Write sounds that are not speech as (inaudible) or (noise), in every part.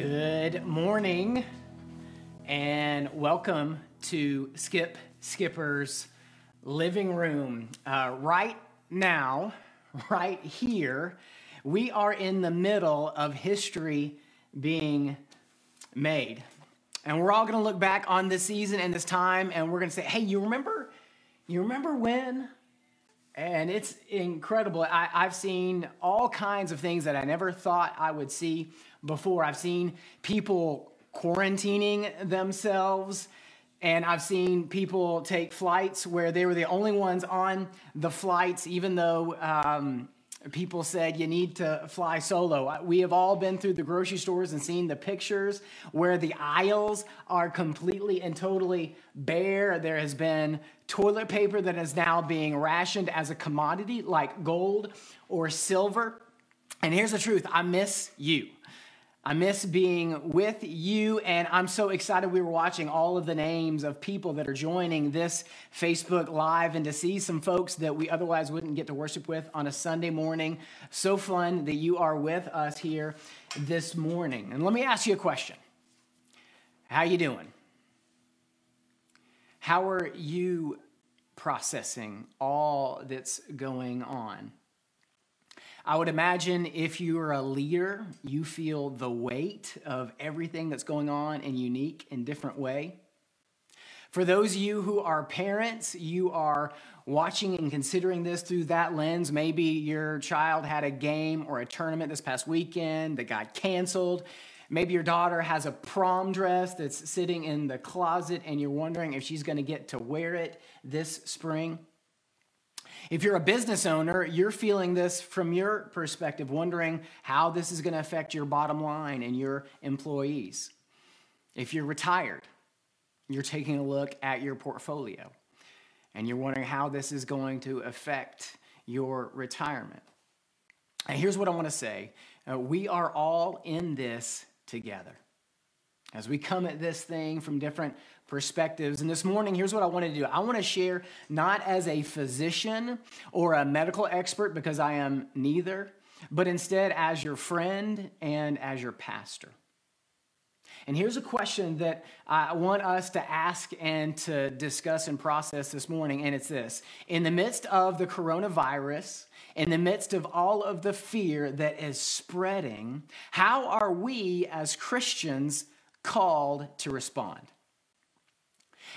Good morning and welcome to Skip Skipper's living room. Uh, right now, (laughs) right here, we are in the middle of history being made. And we're all going to look back on this season and this time and we're going to say, hey, you remember? You remember when? And it's incredible. I, I've seen all kinds of things that I never thought I would see before. I've seen people quarantining themselves, and I've seen people take flights where they were the only ones on the flights, even though um, people said you need to fly solo. We have all been through the grocery stores and seen the pictures where the aisles are completely and totally bare. There has been toilet paper that is now being rationed as a commodity like gold or silver. And here's the truth I miss you. I miss being with you, and I'm so excited we were watching all of the names of people that are joining this Facebook Live and to see some folks that we otherwise wouldn't get to worship with on a Sunday morning. So fun that you are with us here this morning. And let me ask you a question. How you doing? How are you processing all that's going on? I would imagine if you're a leader, you feel the weight of everything that's going on in unique and different way. For those of you who are parents, you are watching and considering this through that lens. Maybe your child had a game or a tournament this past weekend that got canceled. Maybe your daughter has a prom dress that's sitting in the closet and you're wondering if she's going to get to wear it this spring. If you're a business owner, you're feeling this from your perspective, wondering how this is going to affect your bottom line and your employees. If you're retired, you're taking a look at your portfolio and you're wondering how this is going to affect your retirement. And here's what I want to say uh, we are all in this together. As we come at this thing from different perspectives. And this morning, here's what I want to do I want to share not as a physician or a medical expert, because I am neither, but instead as your friend and as your pastor. And here's a question that I want us to ask and to discuss and process this morning, and it's this In the midst of the coronavirus, in the midst of all of the fear that is spreading, how are we as Christians called to respond?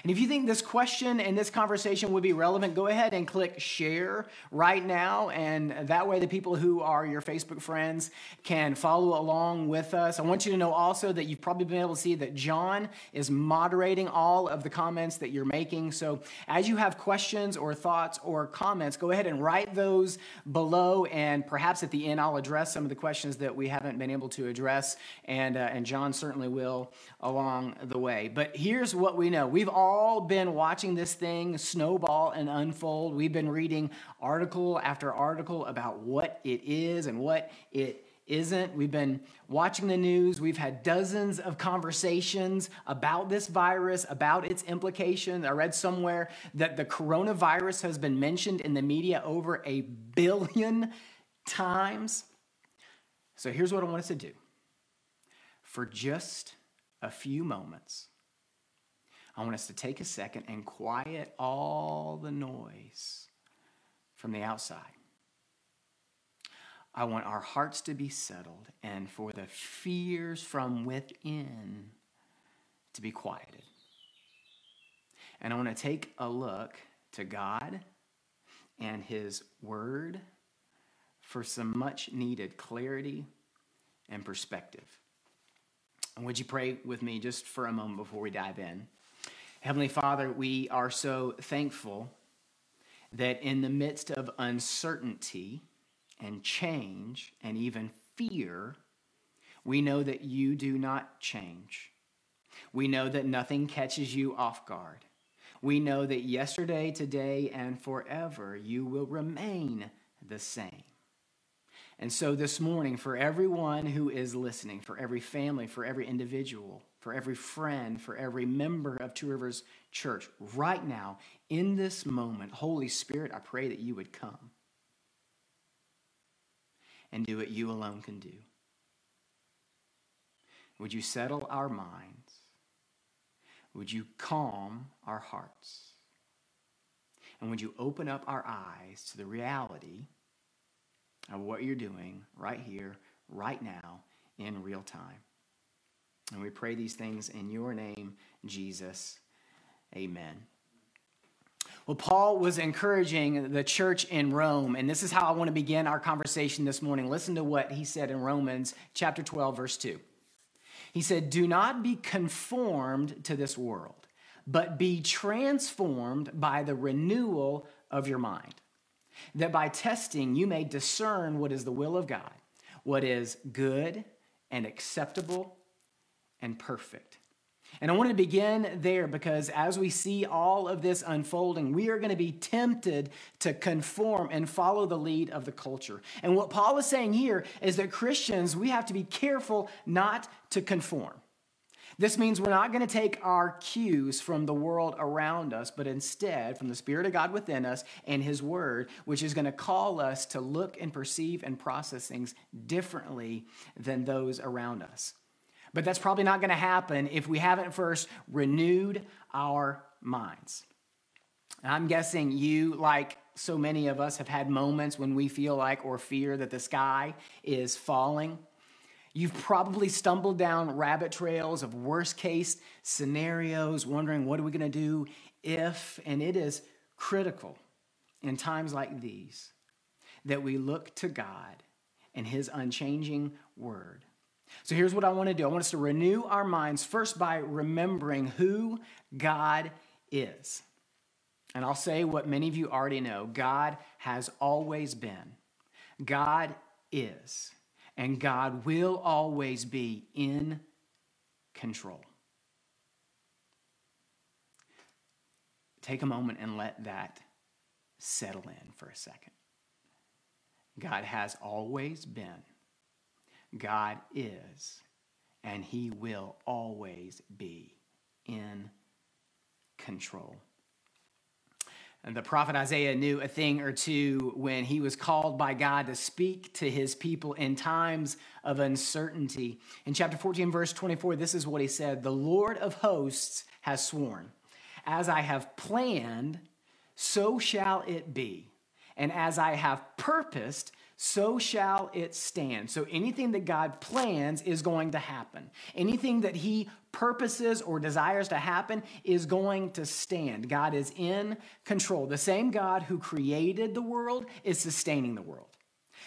And if you think this question and this conversation would be relevant, go ahead and click share right now. And that way, the people who are your Facebook friends can follow along with us. I want you to know also that you've probably been able to see that John is moderating all of the comments that you're making. So as you have questions or thoughts or comments, go ahead and write those below. And perhaps at the end, I'll address some of the questions that we haven't been able to address. And, uh, and John certainly will along the way. But here's what we know we've all all been watching this thing snowball and unfold. We've been reading article after article about what it is and what it isn't. We've been watching the news. We've had dozens of conversations about this virus, about its implications. I read somewhere that the coronavirus has been mentioned in the media over a billion times. So here's what I want us to do for just a few moments. I want us to take a second and quiet all the noise from the outside. I want our hearts to be settled and for the fears from within to be quieted. And I want to take a look to God and His Word for some much needed clarity and perspective. And would you pray with me just for a moment before we dive in? Heavenly Father, we are so thankful that in the midst of uncertainty and change and even fear, we know that you do not change. We know that nothing catches you off guard. We know that yesterday, today, and forever you will remain the same. And so this morning, for everyone who is listening, for every family, for every individual, for every friend, for every member of Two Rivers Church, right now, in this moment, Holy Spirit, I pray that you would come and do what you alone can do. Would you settle our minds? Would you calm our hearts? And would you open up our eyes to the reality of what you're doing right here, right now, in real time? And we pray these things in your name, Jesus. Amen. Well, Paul was encouraging the church in Rome, and this is how I want to begin our conversation this morning. Listen to what he said in Romans chapter 12, verse 2. He said, Do not be conformed to this world, but be transformed by the renewal of your mind, that by testing you may discern what is the will of God, what is good and acceptable and perfect. And I want to begin there because as we see all of this unfolding, we are going to be tempted to conform and follow the lead of the culture. And what Paul is saying here is that Christians, we have to be careful not to conform. This means we're not going to take our cues from the world around us, but instead from the Spirit of God within us and His Word, which is going to call us to look and perceive and process things differently than those around us. But that's probably not going to happen if we haven't first renewed our minds. I'm guessing you, like so many of us, have had moments when we feel like or fear that the sky is falling. You've probably stumbled down rabbit trails of worst case scenarios, wondering what are we going to do if, and it is critical in times like these that we look to God and His unchanging word so here's what I want to do I want us to renew our minds first by remembering who God is. And I'll say what many of you already know God has always been, God is, and God will always be in control. Take a moment and let that settle in for a second. God has always been God is, and He will always be in control. And the prophet Isaiah knew a thing or two when he was called by God to speak to his people in times of uncertainty. In chapter 14, verse 24, this is what he said The Lord of hosts has sworn, As I have planned, so shall it be. And as I have purposed, so shall it stand. So anything that God plans is going to happen. Anything that He purposes or desires to happen is going to stand. God is in control. The same God who created the world is sustaining the world.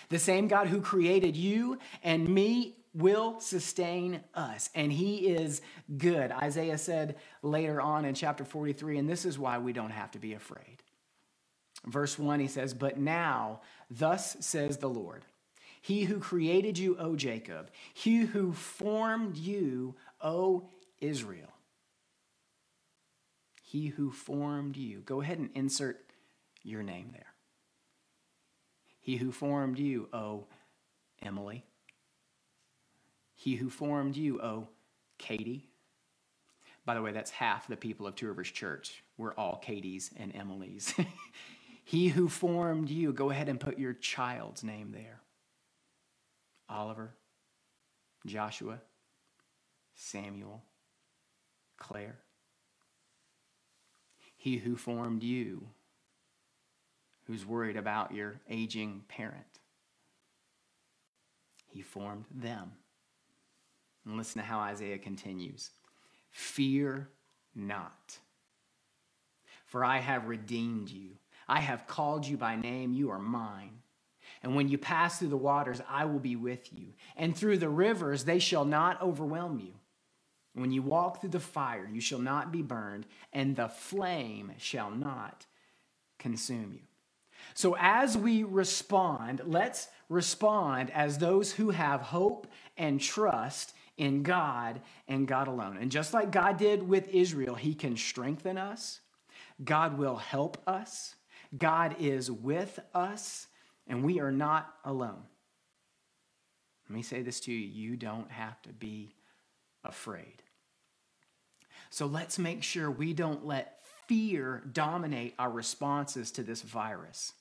The same God who created you and me will sustain us, and He is good. Isaiah said later on in chapter 43, and this is why we don't have to be afraid. Verse 1, he says, But now, thus says the Lord, He who created you, O Jacob, He who formed you, O Israel. He who formed you. Go ahead and insert your name there. He who formed you, O Emily. He who formed you, O Katie. By the way, that's half the people of Two Rivers Church. We're all Katies and Emilys. (laughs) He who formed you, go ahead and put your child's name there Oliver, Joshua, Samuel, Claire. He who formed you, who's worried about your aging parent, he formed them. And listen to how Isaiah continues Fear not, for I have redeemed you. I have called you by name, you are mine. And when you pass through the waters, I will be with you. And through the rivers, they shall not overwhelm you. When you walk through the fire, you shall not be burned, and the flame shall not consume you. So, as we respond, let's respond as those who have hope and trust in God and God alone. And just like God did with Israel, He can strengthen us, God will help us, God is with us, and we are not alone. Let me say this to you you don't have to be afraid. So let's make sure we don't let fear dominate our responses to this virus.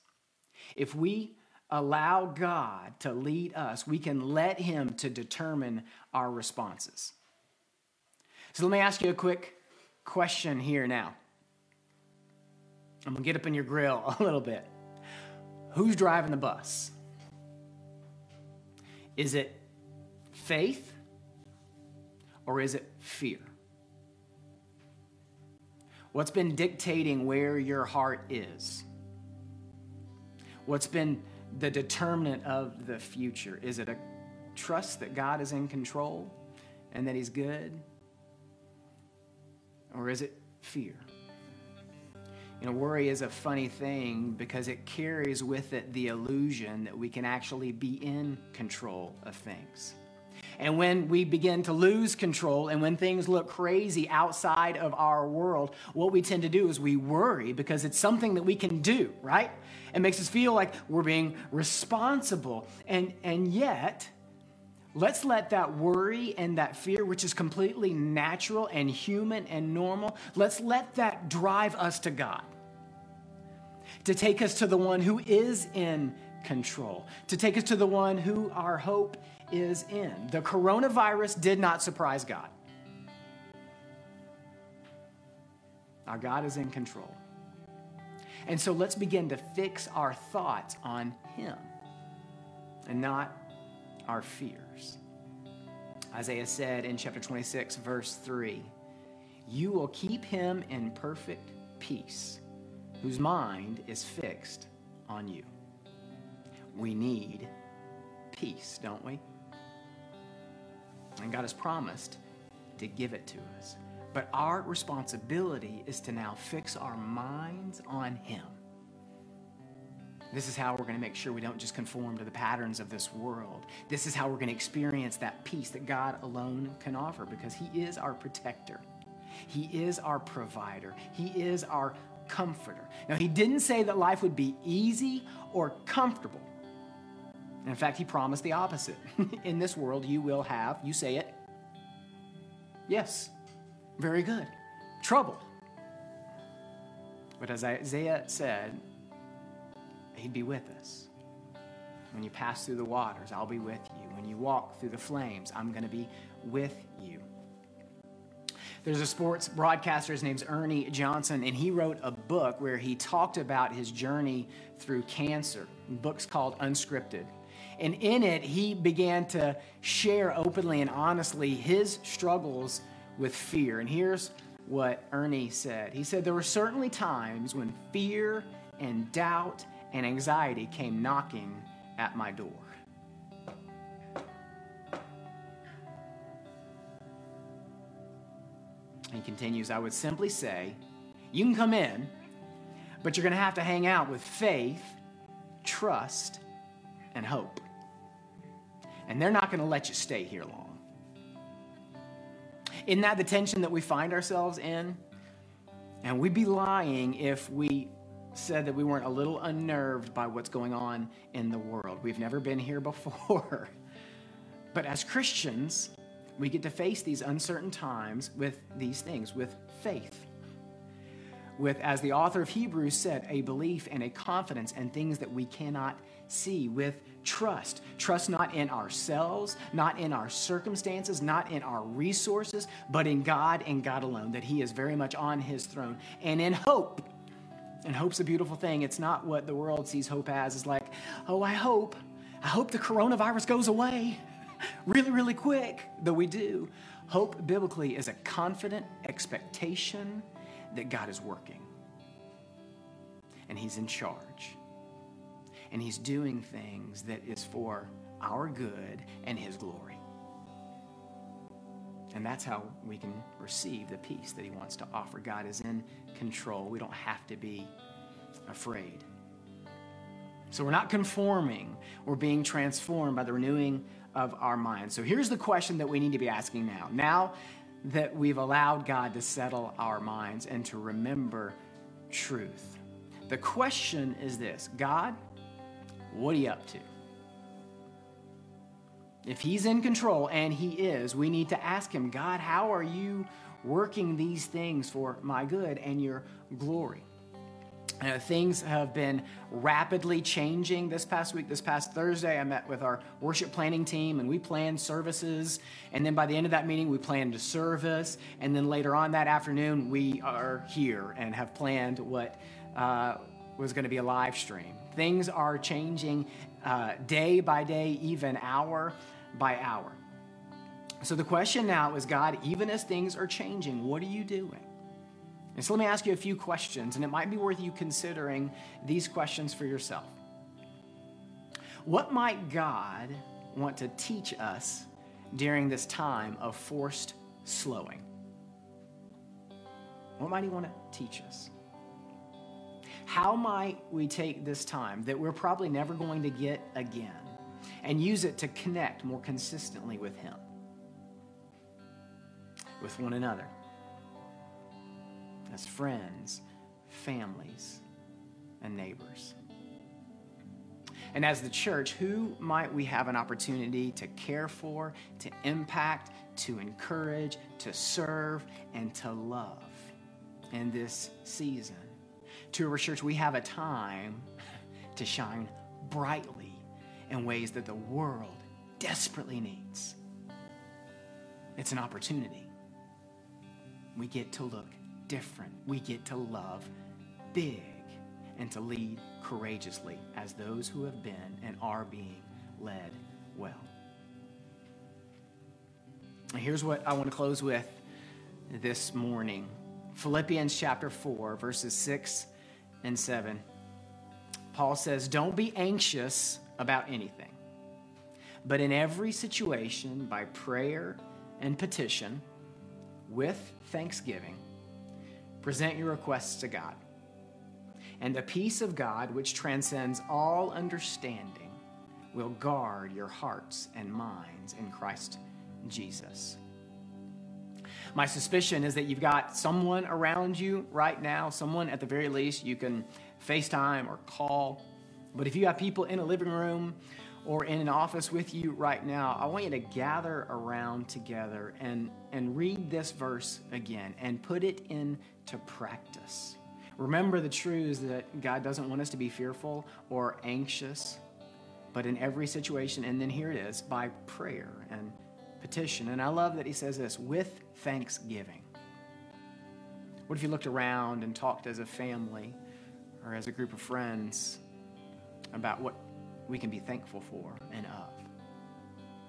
If we allow God to lead us, we can let Him to determine our responses. So let me ask you a quick question here now. I'm gonna get up in your grill (laughs) a little bit. Who's driving the bus? Is it faith or is it fear? What's been dictating where your heart is? What's been the determinant of the future? Is it a trust that God is in control and that He's good? Or is it fear? You know, worry is a funny thing because it carries with it the illusion that we can actually be in control of things. And when we begin to lose control and when things look crazy outside of our world, what we tend to do is we worry because it's something that we can do, right? It makes us feel like we're being responsible. And, and yet, let's let that worry and that fear, which is completely natural and human and normal, let's let that drive us to God. To take us to the one who is in control, to take us to the one who our hope is in. The coronavirus did not surprise God. Our God is in control. And so let's begin to fix our thoughts on Him and not our fears. Isaiah said in chapter 26, verse 3 You will keep him in perfect peace, whose mind is fixed on you. We need peace, don't we? And God has promised to give it to us. But our responsibility is to now fix our minds on Him. This is how we're going to make sure we don't just conform to the patterns of this world. This is how we're going to experience that peace that God alone can offer because He is our protector. He is our provider. He is our comforter. Now, He didn't say that life would be easy or comfortable. In fact, He promised the opposite. (laughs) In this world, you will have, you say it, yes, very good, trouble. But as Isaiah said, He'd be with us. When you pass through the waters, I'll be with you. When you walk through the flames, I'm going to be with you. There's a sports broadcaster, his name's Ernie Johnson, and he wrote a book where he talked about his journey through cancer. The book's called Unscripted. And in it, he began to share openly and honestly his struggles with fear. And here's what Ernie said He said, There were certainly times when fear and doubt and anxiety came knocking at my door. He continues, I would simply say, You can come in, but you're going to have to hang out with faith, trust, and hope. And they're not going to let you stay here long. Isn't that the tension that we find ourselves in? And we'd be lying if we said that we weren't a little unnerved by what's going on in the world. We've never been here (laughs) before. but as Christians, we get to face these uncertain times with these things, with faith. With, as the author of Hebrews said, a belief and a confidence in things that we cannot see, with trust. Trust not in ourselves, not in our circumstances, not in our resources, but in God and God alone, that He is very much on His throne. And in hope, and hope's a beautiful thing. It's not what the world sees hope as. It's like, oh, I hope. I hope the coronavirus goes away (laughs) really, really quick, though we do. Hope biblically is a confident expectation that God is working and He's in charge and He's doing things that is for our good and His glory. And that's how we can receive the peace that He wants to offer. God is in control. We don't have to be afraid. So we're not conforming, we're being transformed by the renewing of our minds. So here's the question that we need to be asking now. Now that we've allowed God to settle our minds and to remember truth, the question is this God, what are you up to? If he's in control, and he is, we need to ask him, God, how are you working these things for my good and your glory? Things have been rapidly changing this past week. This past Thursday, I met with our worship planning team and we planned services. And then by the end of that meeting, we planned a service. And then later on that afternoon, we are here and have planned what uh, was going to be a live stream. Things are changing uh, day by day, even hour by hour. So the question now is God, even as things are changing, what are you doing? And so let me ask you a few questions, and it might be worth you considering these questions for yourself. What might God want to teach us during this time of forced slowing? What might He want to teach us? How might we take this time that we're probably never going to get again and use it to connect more consistently with Him, with one another? as friends, families, and neighbors. And as the church, who might we have an opportunity to care for, to impact, to encourage, to serve, and to love in this season? Two River Church, we have a time to shine brightly in ways that the world desperately needs. It's an opportunity. We get to look different. We get to love big and to lead courageously as those who have been and are being led well. And here's what I want to close with this morning Philippians chapter 4, verses 6 and 7. Paul says, Don't be anxious about anything, but in every situation, by prayer and petition, with thanksgiving, Present your requests to God. And the peace of God, which transcends all understanding, will guard your hearts and minds in Christ Jesus. My suspicion is that you've got someone around you right now, someone at the very least you can FaceTime or call. But if you have people in a living room or in an office with you right now, I want you to gather around together and, and read this verse again and put it into practice. Remember the truths that God doesn't want us to be fearful or anxious, but in every situation, and then here it is by prayer and petition. And I love that he says this with thanksgiving. What if you looked around and talked as a family or as a group of friends about what we can be thankful for and of.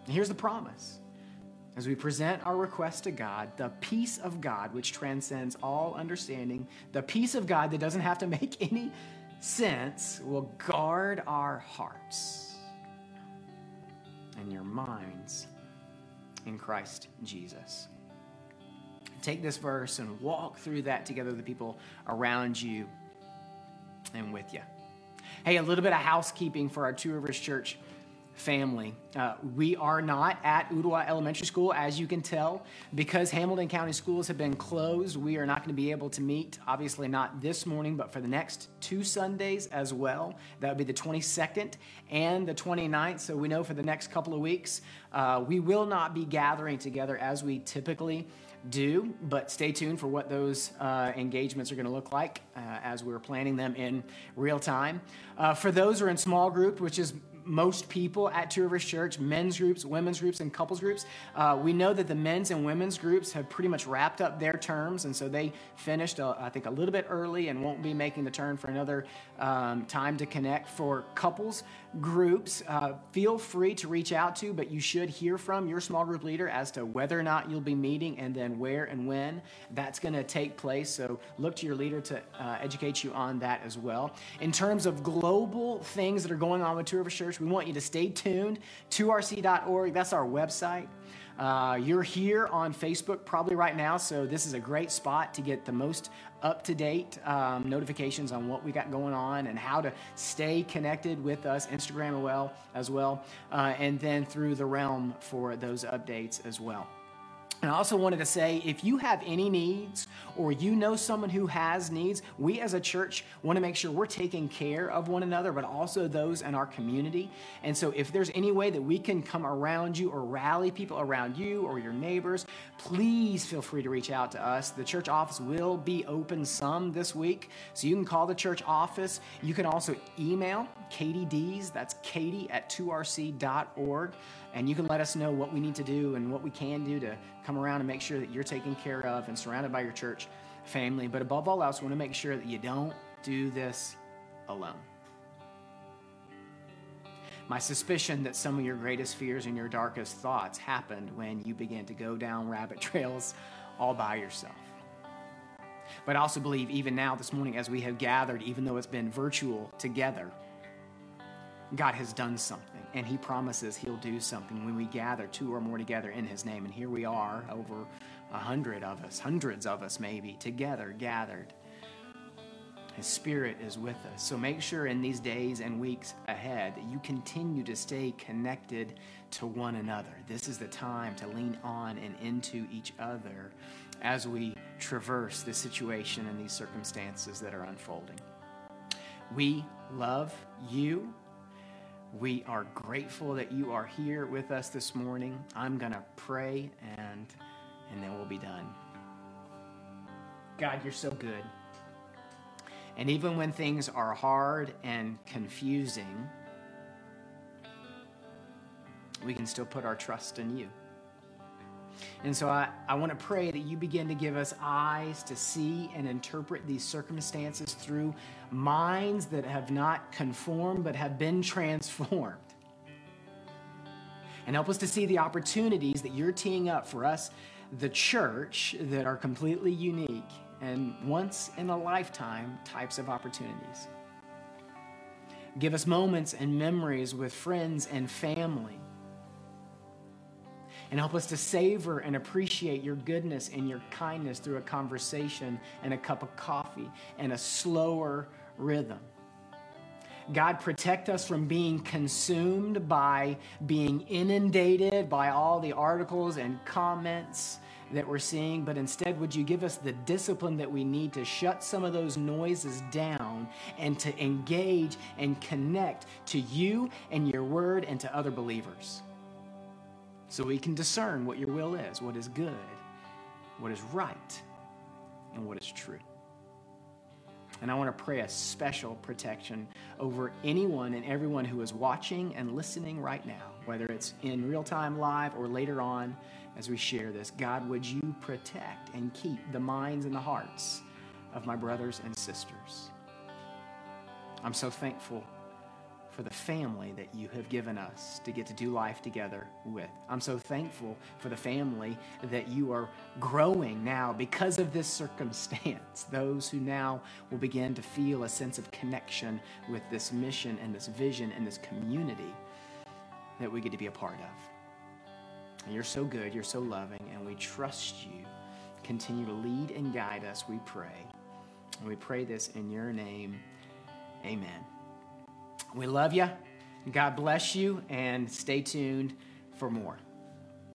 And here's the promise. As we present our request to God, the peace of God, which transcends all understanding, the peace of God that doesn't have to make (laughs) any sense, will guard our hearts and your minds in Christ Jesus. Take this verse and walk through that together with the people around you and with you. Hey, a little bit of housekeeping for our Two Rivers Church family. Uh, we are not at Ooltewah Elementary School, as you can tell. Because Hamilton County schools have been closed, we are not going to be able to meet, obviously not this morning, but for the next two Sundays as well. That would be the 22nd and the 29th. So we know for the next couple of weeks, uh, we will not be gathering together as we typically do, but stay tuned for what those uh, engagements are going to look like uh, as we're planning them in real time. Uh, for those who are in small group, which is most people at Two Rivers Church, men's groups, women's groups, and couples groups. Uh, we know that the men's and women's groups have pretty much wrapped up their terms, and so they finished, uh, I think, a little bit early and won't be making the turn for another um, time to connect. For couples groups, uh, feel free to reach out to, but you should hear from your small group leader as to whether or not you'll be meeting and then where and when that's going to take place. So look to your leader to uh, educate you on that as well. In terms of global things that are going on with Two Rivers Church, we want you to stay tuned. 2rc.org, that's our website. Uh, you're here on Facebook probably right now, so this is a great spot to get the most up to date um, notifications on what we got going on and how to stay connected with us, Instagram as well, as well, uh, and then through the realm for those updates as well. And I also wanted to say if you have any needs or you know someone who has needs, we as a church want to make sure we're taking care of one another, but also those in our community. And so if there's any way that we can come around you or rally people around you or your neighbors, please feel free to reach out to us. The church office will be open some this week. So you can call the church office. You can also email Katie Dees, that's Katie at 2rc.org. And you can let us know what we need to do and what we can do to come around and make sure that you're taken care of and surrounded by your church family. But above all else, we want to make sure that you don't do this alone. My suspicion that some of your greatest fears and your darkest thoughts happened when you began to go down (laughs) rabbit trails all by yourself. But I also believe, even now, this morning, as we have gathered, even though it's been virtual together, God has done something, and He promises He'll do something when we gather two or more together in His name. And here we are, over a hundred of us, hundreds of us maybe, together, gathered. His Spirit is with us. So make sure in these days and weeks ahead that you continue to stay connected to one another. This is the time to lean on and into each other as we traverse the situation and these circumstances that are unfolding. We love you. We are grateful that you are here with us this morning. I'm going to pray and and then we'll be done. God, you're so good. And even when things are hard and confusing, we can still put our trust in you. And so I, I want to pray that you begin to give us eyes to see and interpret these circumstances through minds that have not conformed but have been transformed. And help us to see the opportunities that you're teeing up for us, the church, that are completely unique and once in a lifetime types of opportunities. Give us moments and memories with friends and family and help us to savor and appreciate your goodness and your kindness through a conversation and a cup of coffee and a slower rhythm. God, protect us from being consumed by being inundated by all the articles and comments that we're seeing, but instead, would you give us the discipline that we need to shut some of those noises down and to engage and connect to you and your word and to other believers? So we can discern what your will is, what is good, what is right, and what is true. And I want to pray a special protection over anyone and everyone who is watching and listening right now, whether it's in real time live or later on as we share this. God, would you protect and keep the minds and the hearts of my brothers and sisters? I'm so thankful for the family that you have given us to get to do life together with. I'm so thankful for the family that you are growing now because of this circumstance. (laughs) Those who now will begin to feel a sense of connection with this mission and this vision and this community that we get to be a part of. And you're so good, you're so loving, and we trust you. Continue to lead and guide us, we pray. And we pray this in your name. Amen. We love you. God bless you, and stay tuned for more.